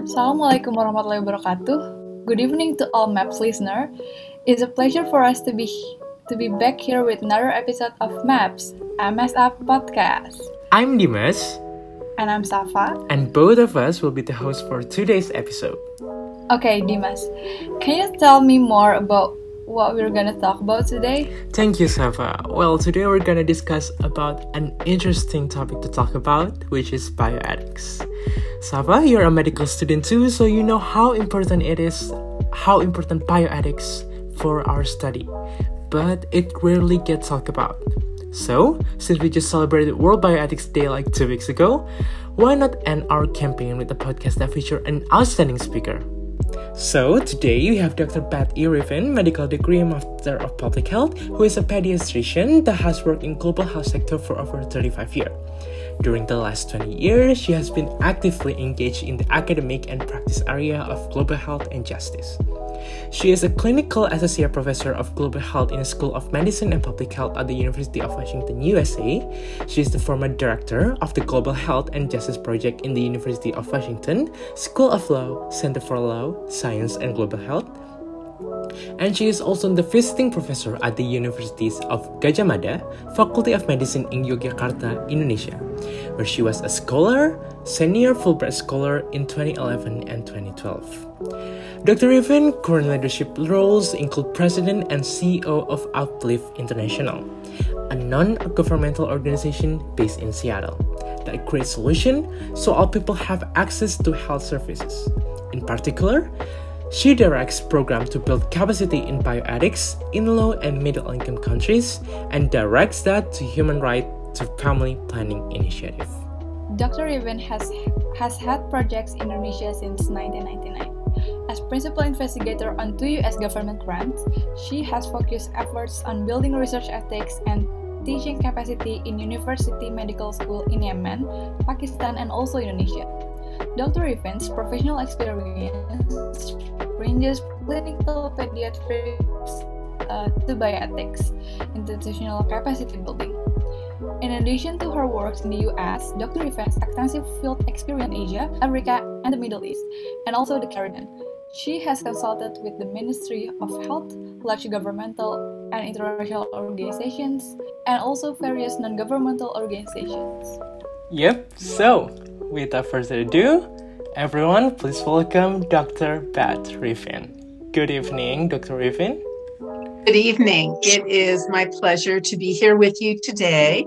Assalamualaikum warahmatullahi wabarakatuh. Good evening to all MAPS listener. It's a pleasure for us to be to be back here with another episode of MAPS, MS Up Podcast. I'm Dimas, And I'm Safa. and both of us will be the host for today's episode. Okay, Dimas, can you tell me more about what we're gonna talk about today? Thank you, Safa. Well, today we're gonna discuss about an interesting topic to talk about, which is bioethics. Safa, you're a medical student too, so you know how important it is, how important bioethics for our study. But it rarely gets talked about. So, since we just celebrated World Bioethics Day like two weeks ago, why not end our campaign with a podcast that feature an outstanding speaker? So, today we have Dr. Pat Irvin, medical degree Master of Public Health, who is a pediatrician that has worked in global health sector for over 35 years. During the last 20 years, she has been actively engaged in the academic and practice area of global health and justice. She is a clinical associate professor of global health in the School of Medicine and Public Health at the University of Washington, USA. She is the former director of the Global Health and Justice Project in the University of Washington, School of Law, Center for Law, Science, and Global Health. And she is also the visiting professor at the Universities of Gadjah Mada, Faculty of Medicine in Yogyakarta, Indonesia, where she was a scholar, senior Fulbright scholar in 2011 and 2012. Dr. Riven current leadership roles include President and CEO of Uplift International, a non-governmental organization based in Seattle that creates solutions so all people have access to health services. In particular, she directs programs to build capacity in bioethics in low and middle income countries and directs that to human right to family planning initiative. Dr. Riven has has had projects in Indonesia since 1999. As principal investigator on two US government grants, she has focused efforts on building research ethics and teaching capacity in University Medical School in Yemen, Pakistan, and also Indonesia. Dr. Riven's professional experience ranges clinical pediatrics uh, to bioethics, institutional capacity building. In addition to her works in the US, Dr. Has extensive field experience in Asia, Africa, and the Middle East, and also the Caribbean. She has consulted with the Ministry of Health, large governmental and international organizations, and also various non governmental organizations. Yep, so without further ado, everyone please welcome Dr. Pat Riven. Good evening, Dr. Riven. Good evening. It is my pleasure to be here with you today.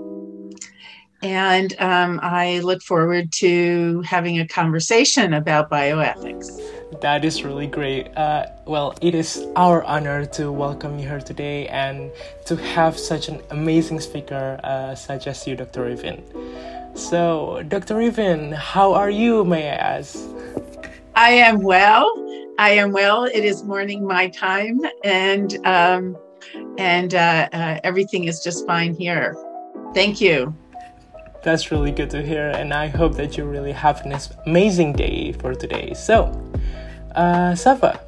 And um, I look forward to having a conversation about bioethics. That is really great. Uh, well, it is our honor to welcome you here today and to have such an amazing speaker uh, such as you, Dr. Riven. So, Dr. Riven, how are you, may I ask? I am well. I am well. It is morning my time, and um, and uh, uh, everything is just fine here. Thank you. That's really good to hear, and I hope that you really have an amazing day for today. So, uh, Safa,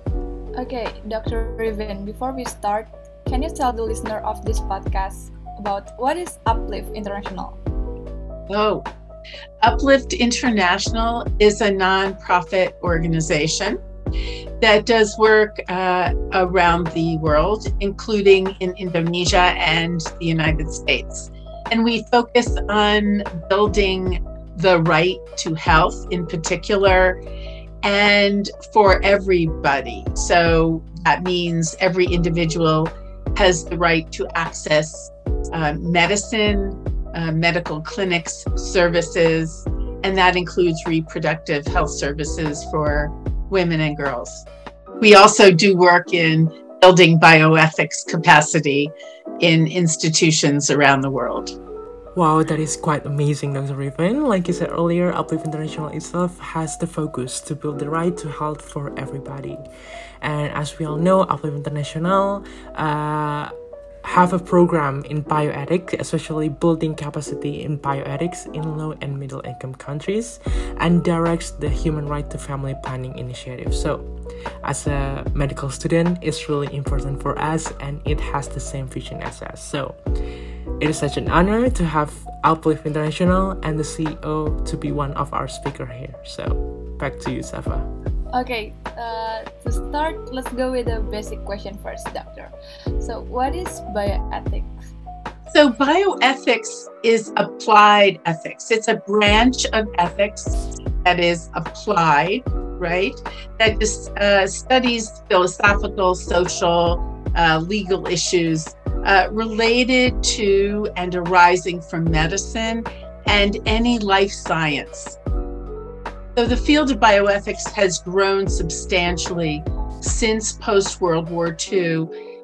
Okay, Dr. Riven, before we start, can you tell the listener of this podcast about what is Uplift International? Oh, Uplift International is a nonprofit organization that does work uh, around the world, including in Indonesia and the United States. And we focus on building the right to health in particular and for everybody. So that means every individual has the right to access uh, medicine, uh, medical clinics, services, and that includes reproductive health services for women and girls. We also do work in building bioethics capacity in institutions around the world. Wow, that is quite amazing, Dr. Riven. Like you said earlier, Uplift International itself has the focus to build the right to health for everybody. And as we all know, Uplift International uh, have a program in bioethics, especially building capacity in bioethics in low and middle income countries, and directs the Human Right to Family Planning Initiative. So, as a medical student, it's really important for us, and it has the same vision as us. So, It is such an honor to have Uplift International and the CEO to be one of our speaker here. So back to you, Safa. Okay, uh, to start, let's go with a basic question first, Doctor. So, what is bioethics? So, bioethics is applied ethics. It's a branch of ethics that is applied, right? That just uh, studies philosophical, social, uh, legal issues uh, related to and arising from medicine and any life science. So, the field of bioethics has grown substantially since post World War II,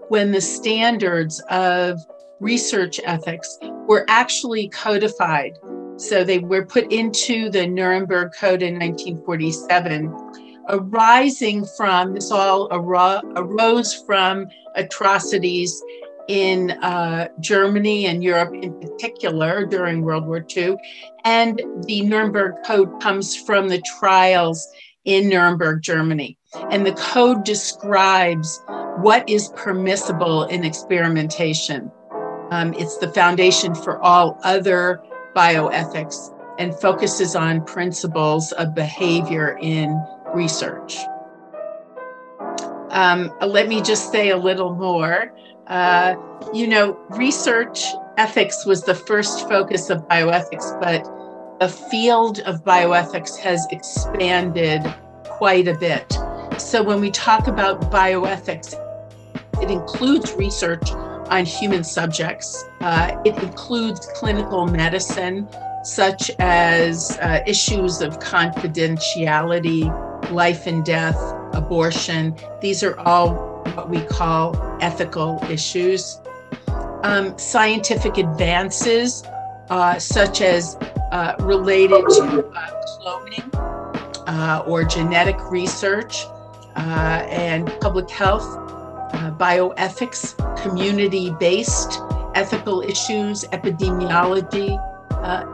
when the standards of research ethics were actually codified. So, they were put into the Nuremberg Code in 1947, arising from this all arose from atrocities in uh, Germany and Europe in particular during World War II. And the Nuremberg Code comes from the trials in Nuremberg, Germany. And the code describes what is permissible in experimentation. Um, it's the foundation for all other bioethics and focuses on principles of behavior in research. Um, let me just say a little more. Uh, you know, research ethics was the first focus of bioethics, but the field of bioethics has expanded quite a bit. So when we talk about bioethics, it includes research on human subjects, uh, it includes clinical medicine, such as uh, issues of confidentiality, life and death, abortion. These are all what we call ethical issues. Um, scientific advances, uh, such as uh, related to uh, cloning uh, or genetic research uh, and public health, uh, bioethics, community based ethical issues, epidemiology,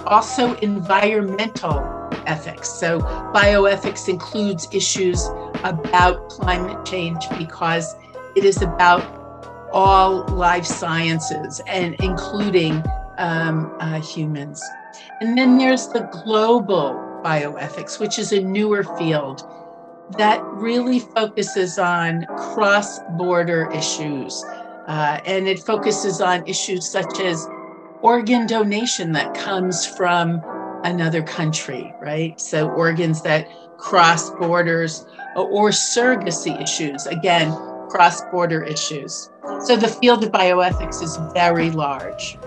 also environmental ethics. So, bioethics includes issues about climate change because it is about all life sciences and including um, uh, humans. And then there's the global bioethics, which is a newer field that really focuses on cross border issues. Uh, and it focuses on issues such as organ donation that comes from another country, right? So organs that cross borders or surrogacy issues, again, cross border issues. So the field of bioethics is very large.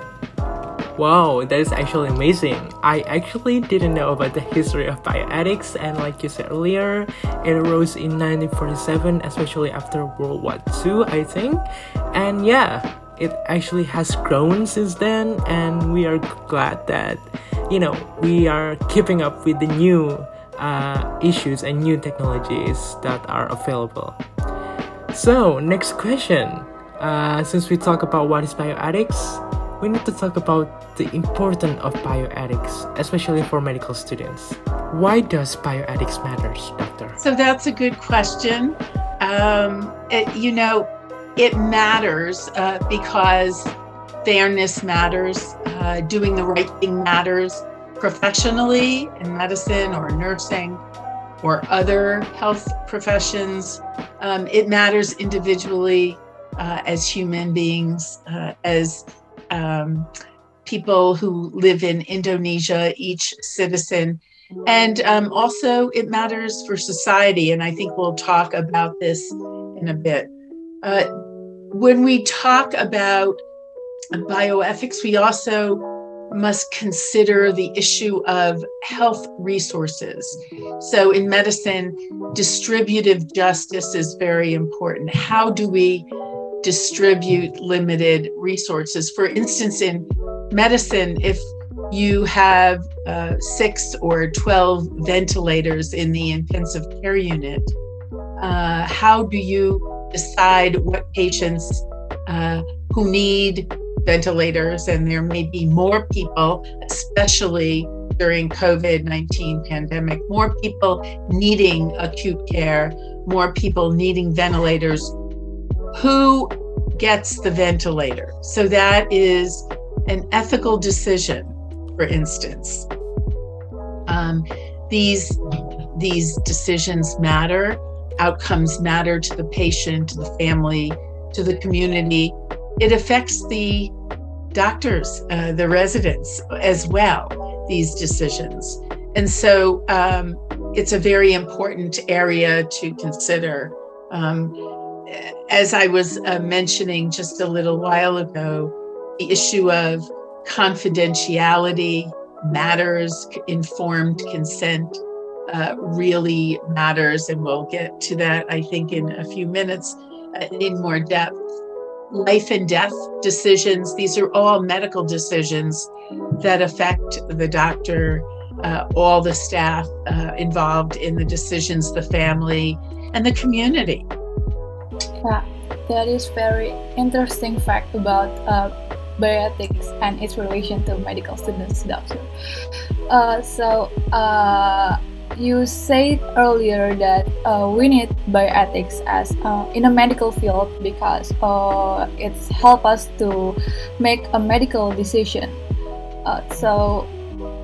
Wow, that is actually amazing. I actually didn't know about the history of bioethics, and like you said earlier, it arose in 1947, especially after World War II, I think. And yeah, it actually has grown since then, and we are glad that, you know, we are keeping up with the new uh, issues and new technologies that are available. So, next question. Uh, since we talk about what is bioethics, we need to talk about the importance of bioethics, especially for medical students. Why does bioethics matters, doctor? So that's a good question. Um, it, you know, it matters uh, because fairness matters, uh, doing the right thing matters, professionally in medicine or nursing or other health professions. Um, it matters individually uh, as human beings, uh, as um, people who live in Indonesia, each citizen. And um, also, it matters for society. And I think we'll talk about this in a bit. Uh, when we talk about bioethics, we also must consider the issue of health resources. So, in medicine, distributive justice is very important. How do we distribute limited resources? For instance, in medicine, if you have uh, six or 12 ventilators in the intensive care unit, uh, how do you decide what patients uh, who need ventilators, and there may be more people, especially during COVID-19 pandemic, more people needing acute care, more people needing ventilators. Who gets the ventilator? So that is an ethical decision, for instance. Um, these these decisions matter. Outcomes matter to the patient, to the family, to the community. It affects the doctors, uh, the residents as well. These decisions, and so um, it's a very important area to consider. Um, as I was uh, mentioning just a little while ago, the issue of confidentiality matters, informed consent uh, really matters, and we'll get to that, I think, in a few minutes uh, in more depth. Life and death decisions, these are all medical decisions that affect the doctor, uh, all the staff uh, involved in the decisions, the family, and the community. Yeah, that is very interesting fact about uh, bioethics and its relation to medical students, doctor. Uh, so, uh, you said earlier that uh, we need bioethics as uh, in a medical field because uh, it's help us to make a medical decision. Uh, so,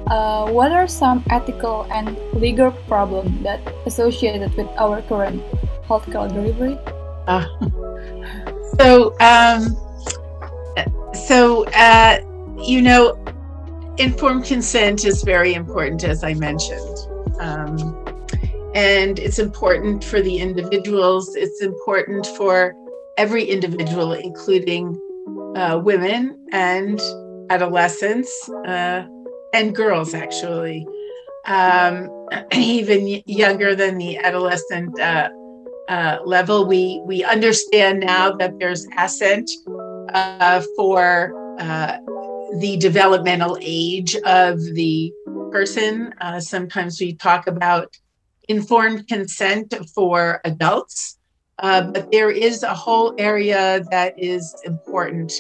uh, what are some ethical and legal problems that associated with our current healthcare delivery? Uh, so, um, so uh, you know, informed consent is very important, as I mentioned. Um, and it's important for the individuals, it's important for every individual, including uh, women and adolescents uh, and girls, actually, um, even younger than the adolescent uh, uh, level. We we understand now that there's assent uh, for uh, the developmental age of the person. Uh, sometimes we talk about informed consent for adults, uh, but there is a whole area that is important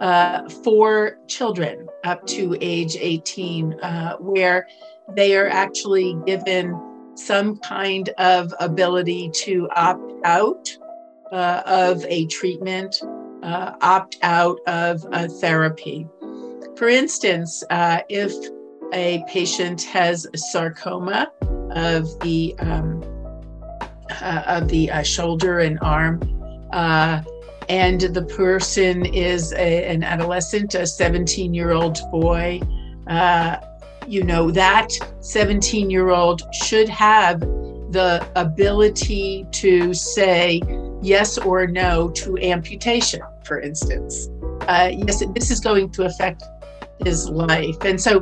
uh, for children up to age 18, uh, where they are actually given some kind of ability to opt out uh, of a treatment, uh, opt out of a therapy. For instance, if a patient has sarcoma of the um, uh, of the uh, shoulder and arm, uh, and the person is a, an adolescent, a 17 year old boy. Uh, you know that 17 year old should have the ability to say yes or no to amputation, for instance. Uh, yes, this is going to affect his life, and so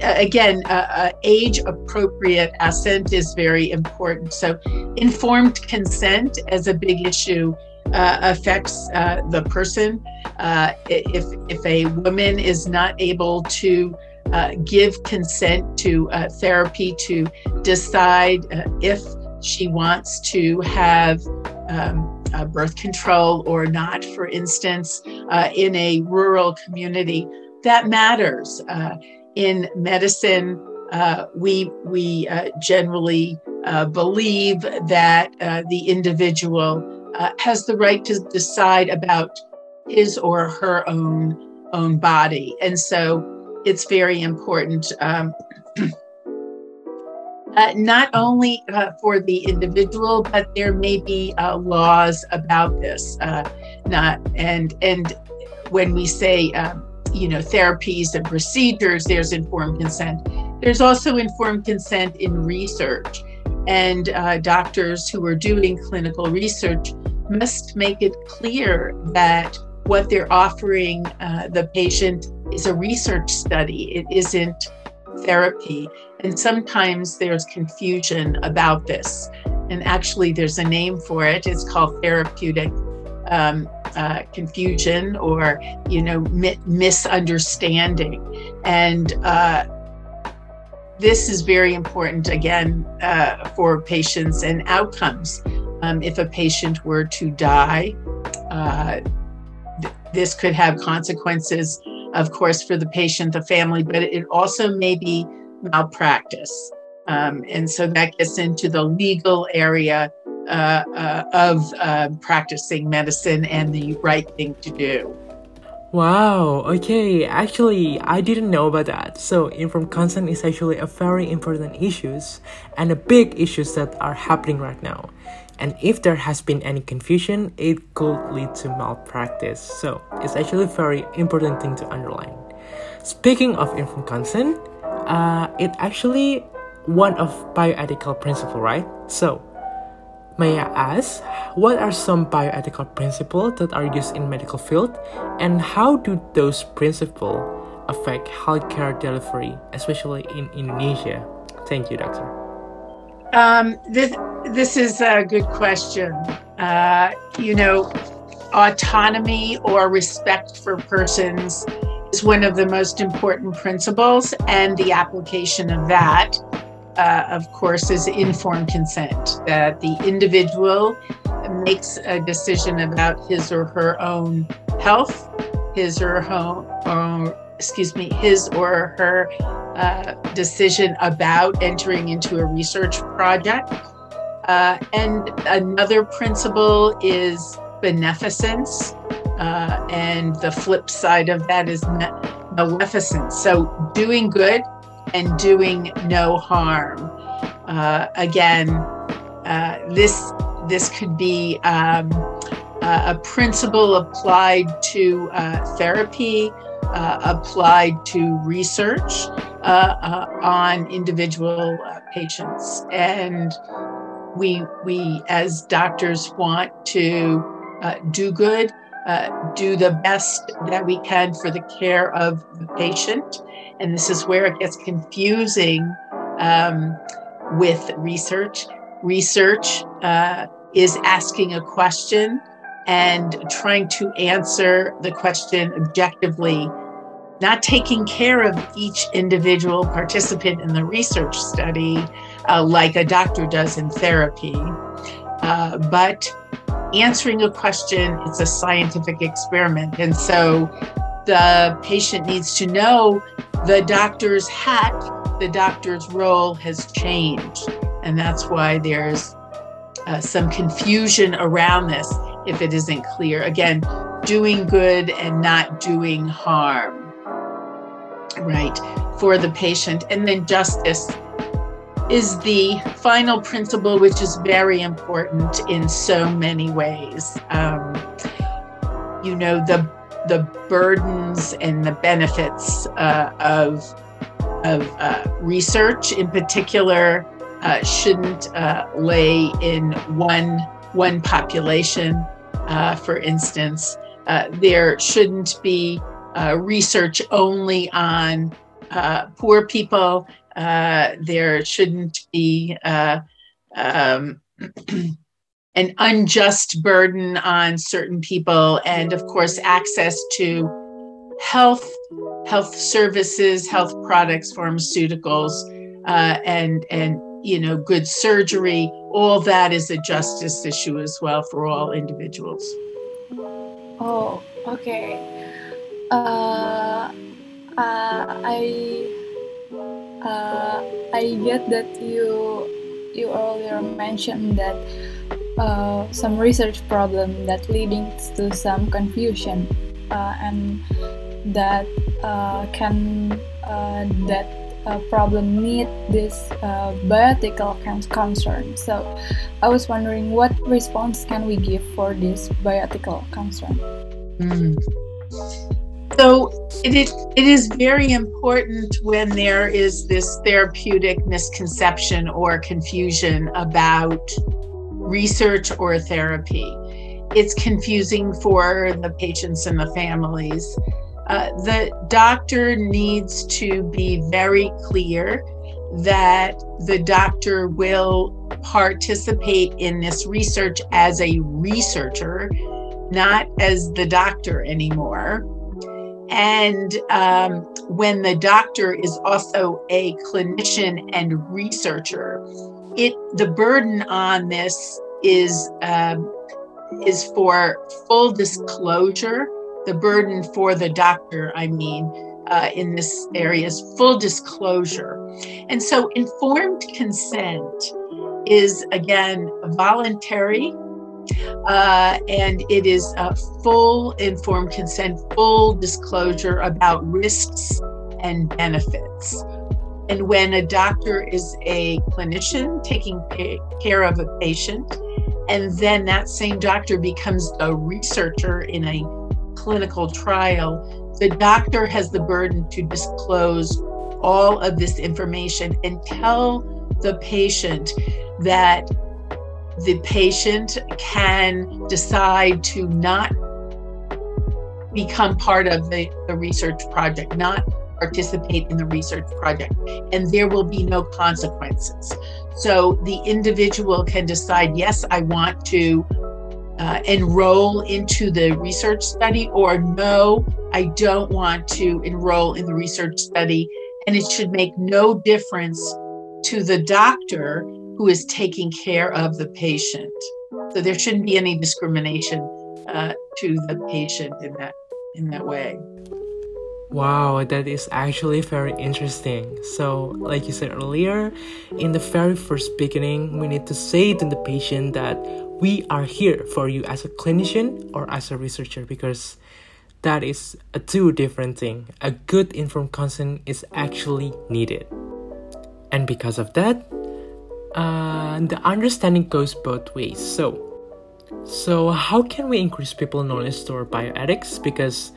again, uh, uh, age appropriate assent is very important. So, informed consent as a big issue uh, affects uh, the person. Uh, if, if a woman is not able to uh, give consent to therapy to decide if she wants to have um, birth control or not, for instance, in a rural community, that matters in medicine, uh, we we uh, generally uh, believe that uh, the individual uh, has the right to decide about his or her own own body, and so it's very important. Um, Uh, not only uh, for the individual, but there may be uh, laws about this. not and and when we say um, you know therapies and procedures there's informed consent. There's also informed consent in research. And uh, doctors who are doing clinical research must make it clear that what they're offering uh, the patient is a research study. It isn't therapy. And sometimes there's confusion about this. And actually there's a name for it. It's called therapeutic um, uh, confusion or you know mi- misunderstanding. And uh, this is very important again uh, for patients and outcomes. Um, if a patient were to die uh, th- this could have consequences of course for the patient the family but it also may be malpractice. Um, and so that gets into the legal area uh, uh, of uh, practicing medicine and the right thing to do. Wow, okay. Actually, I didn't know about that. So, informed consent is actually a very important issues and a big issues that are happening right now. And if there has been any confusion, it could lead to malpractice. So, it's actually a very important thing to underline. Speaking of informed consent, uh, it actually one of bioethical principle, right? So, May I ask, what are some bioethical principles that are used in medical field and how do those principles affect healthcare delivery, especially in Indonesia? Thank you, doctor. Um, this this is a good question. Uh, you know, autonomy or respect for persons is one of the most important principles, and the application of that uh, of course, is informed consent, that the individual makes a decision about his or her own health, his or her, or, excuse me, his or her uh, decision about entering into a research project. Uh, and another principle is beneficence. Uh, and the flip side of that is maleficence. So, doing good and doing no harm. Uh, again, uh, this this could be um, a principle applied to uh, therapy, uh, applied to research uh, uh, on individual patients, and we we as doctors want to do good. do the best that we can for the care of the patient and this is where it gets confusing um, with research. Research uh, is asking a question and trying to answer the question objectively, not taking care of each individual participant in the research study uh, like a doctor does in therapy, uh, but answering a question, it's a scientific experiment. And so the patient needs to know the doctor's hat, the doctor's role has changed. And that's why there's uh, some confusion around this if it isn't clear. Again, doing good and not doing harm, right, for the patient. And then justice is the final principle, which is very important in so many ways. Um, you know, the the burdens and the benefits uh, of of uh, research in particular uh, shouldn't uh, lay in one one population. Uh, for instance, uh, there shouldn't be research only on poor people. there shouldn't be um, an unjust burden on certain people and of course access to health health services health products pharmaceuticals uh, and and you know good surgery. All that is a justice issue as well for all individuals. Oh okay. Uh, uh, i uh, i get that you you earlier mentioned that uh, some research problem that leading to some confusion uh, and that uh, can uh, that uh, problem need this uh, bioethical concern. So I was wondering what response can we give for this bioethical concern? Mm. So it is, it is very important when there is this therapeutic misconception or confusion about research or therapy. It's confusing for the patients and the families. Uh, the doctor needs to be very clear that the doctor will participate in this research as a researcher, not as the doctor anymore. And um, when the doctor is also a clinician and researcher, it the burden on this is um, is for full disclosure. The burden for the doctor, I mean, uh, in this area is full disclosure. And so informed consent is again voluntary Uh, and it is a full informed consent, full disclosure about risks and benefits. And when a doctor is a clinician taking care of a patient, and then that same doctor becomes a researcher in a clinical trial, the doctor has the burden to disclose all of this information and tell the patient that the patient can decide to not become part of the, the research project, not participate in the research project, and there will be no consequences. So the individual can decide, yes, I want to uh, enroll into the research study, or no, I don't want to enroll in the research study. And it should make no difference to the doctor who is taking care of the patient. So there shouldn't be any discrimination uh, to the patient in that in that way. Wow, that is actually very interesting. So, like you said earlier, in the very first beginning, we need to say to the patient that we are here for you as a clinician or as a researcher because that is a two different thing. A good informed consent is actually needed. And because of that, uh, the understanding goes both ways. So, so how can we increase people knowledge toward bioethics? Because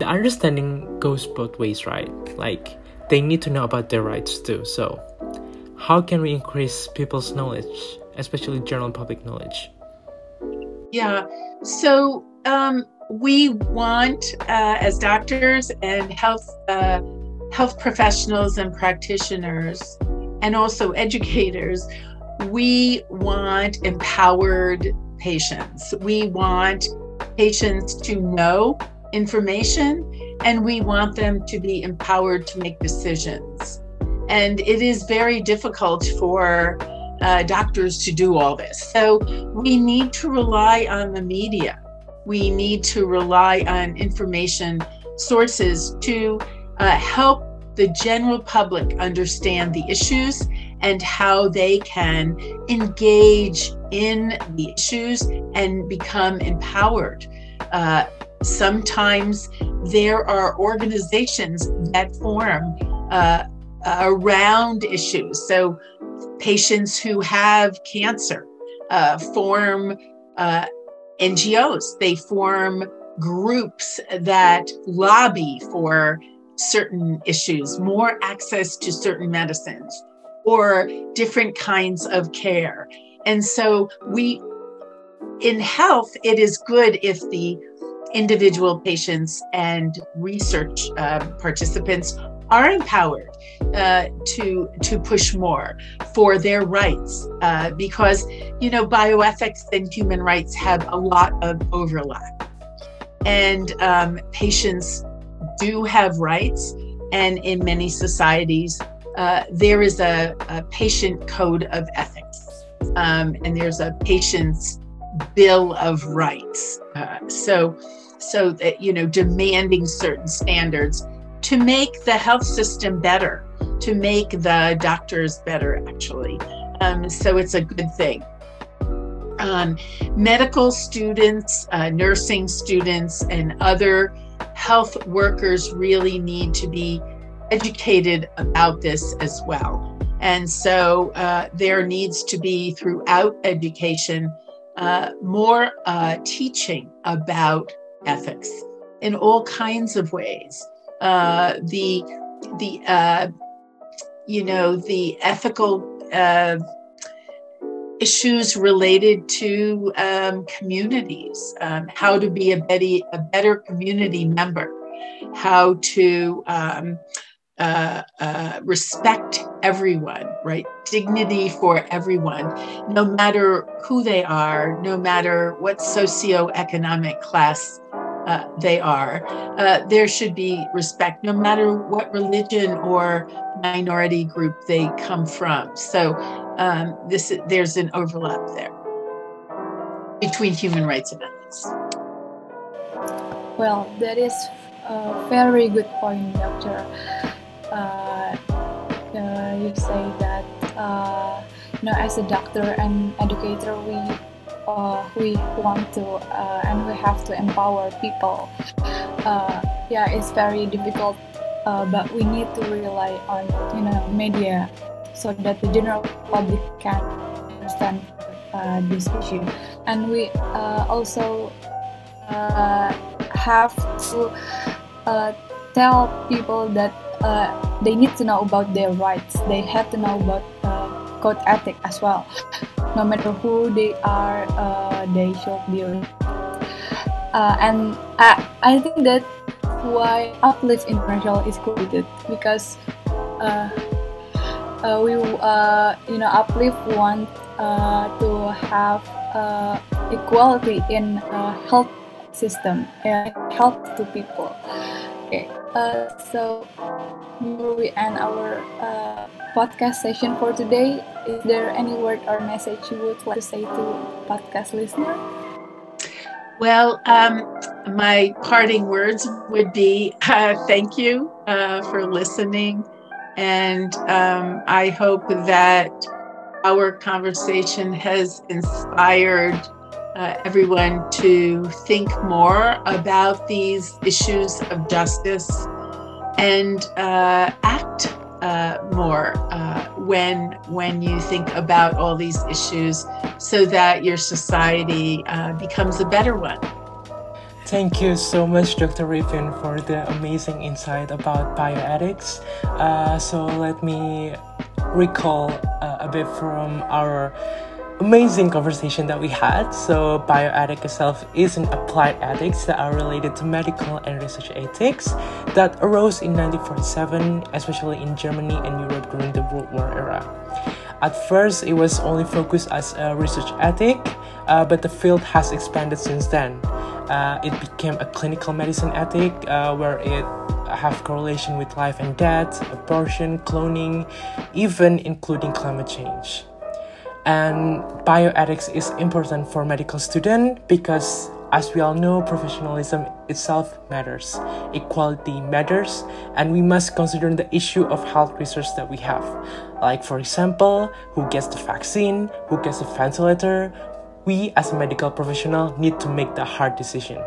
the understanding goes both ways, right? Like they need to know about their rights too. So, how can we increase people's knowledge, especially general public knowledge? Yeah. So, um, we want, uh, as doctors and health uh, health professionals and practitioners, and also educators, we want empowered patients. We want patients to know information and we want them to be empowered to make decisions. And it is very difficult for uh, doctors to do all this. So we need to rely on the media. We need to rely on information sources to uh, help the general public understand the issues and how they can engage in the issues and become empowered. Uh, Sometimes there are organizations that form uh, around issues. So, patients who have cancer uh, form uh, NGOs, they form groups that lobby for certain issues, more access to certain medicines, or different kinds of care. And so, we in health, it is good if the individual patients and research uh, participants are empowered uh, to to push more for their rights uh, because you know bioethics and human rights have a lot of overlap. And um, patients do have rights and in many societies uh, there is a, a, patient code of ethics. Um, and there's a patient's bill of rights. Uh, so so that you know demanding certain standards to make the health system better to make the doctors better actually. Um, so it's a good thing. Um, medical students uh, nursing students and other health workers really need to be educated about this as well. And so uh, there needs to be throughout education uh, more uh, teaching about ethics in all kinds of ways. Uh, the the uh, you know the ethical uh, issues related to um, communities, um, how to be a better a better community member, how to um, uh, uh, respect everyone, right? Dignity for everyone, no matter who they are, no matter what socioeconomic class uh, they are. Uh, there should be respect, no matter what religion or minority group they come from. So um, this there's an overlap there between human rights and ethics. Well, that is a very good point, Doctor. Uh, uh, you say that uh, you know, as a doctor and educator, we uh, we want to uh, and we have to empower people. Uh, yeah, it's very difficult, but we need to rely on you know media so that the general public can understand this issue, and we also have to tell people that they need to know about their rights. They have to know about code ethic as well no matter who they are, uh, they should be. Uh, and I, I think that why Uplift International is created because uh, uh, we uh, you know Uplift want uh, to have uh, equality in uh, health system and help to people. Okay, uh, so before we end our uh, podcast session for today, is there any word or message you would like to say to podcast listener? Well, um, my parting words would be uh, thank you uh, for listening. And um, I hope that our conversation has inspired uh, everyone to think more about these issues of justice and uh, act uh, more uh, when when you think about all these issues, so that your society uh, becomes a better one. Thank you so much, Dr. Riven, for the amazing insight about bioethics. Uh, so let me recall a bit from our amazing conversation that we had. So, bioethics itself is an applied ethics that are related to medical and research ethics that arose in 1947, especially in Germany and Europe during the World War era. At first, it was only focused as a research ethic, uh, but the field has expanded since then. Uh, it became a clinical medicine ethic uh, where it have correlation with life and death, abortion, cloning, even including climate change and bioethics is important for medical student because as we all know professionalism itself matters. Equality matters and we must consider the issue of health research that we have. Like for example who gets the vaccine who gets the ventilator. We as a medical professional need to make the hard decision.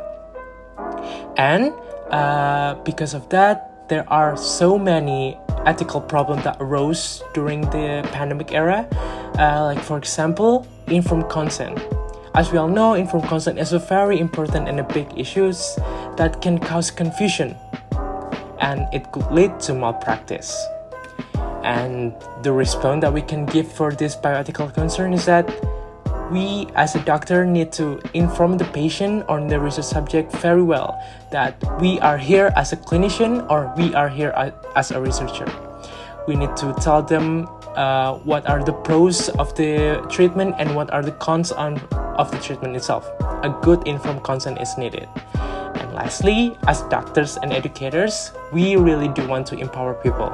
And uh, because of that there are so many ethical problems that arose during the pandemic era uh, like for example, informed consent. As we all know, informed consent is a very important and a big issue that can cause confusion and it could lead to malpractice. And the response that we can give for this bioethical concern is that we as a doctor need to inform the patient on the research subject very well that we are here as a clinician or we are here as a researcher. We need to tell them uh, what are the pros of the treatment and what are the cons on, of the treatment itself. A good informed consent is needed. And lastly, as doctors and educators, we really do want to empower people.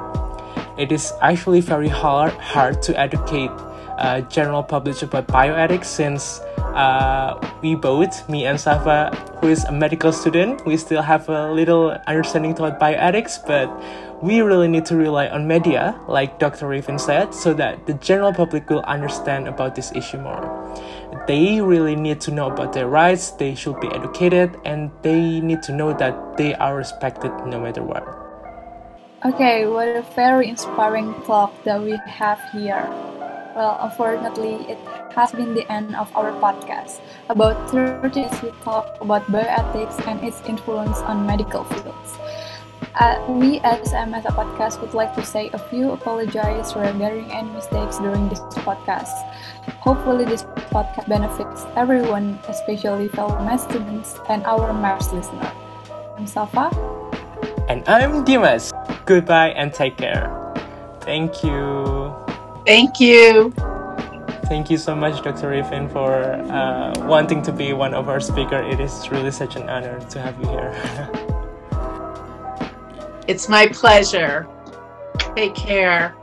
It is actually very hard, hard to educate uh, general public about bioethics since uh, we both, me and Safa, who is a medical student, we still have a little understanding about bioethics, but we really need to rely on media, like Dr. Raven said, so that the general public will understand about this issue more. They really need to know about their rights, they should be educated, and they need to know that they are respected no matter what. Okay, what a very inspiring talk that we have here. Well, unfortunately, it has been the end of our podcast. About 30 minutes we talked about bioethics and its influence on medical fields. Uh, we as MSA Podcast would like to say a few apologies regarding any mistakes during this podcast. Hopefully, this podcast benefits everyone, especially fellow math students and our math listener. I'm Safa. And I'm Dimas. Goodbye and take care. Thank you. Thank you. Thank you so much, Dr. Riven, for uh, wanting to be one of our speakers. It is really such an honor to have you here. It's my pleasure. Take care.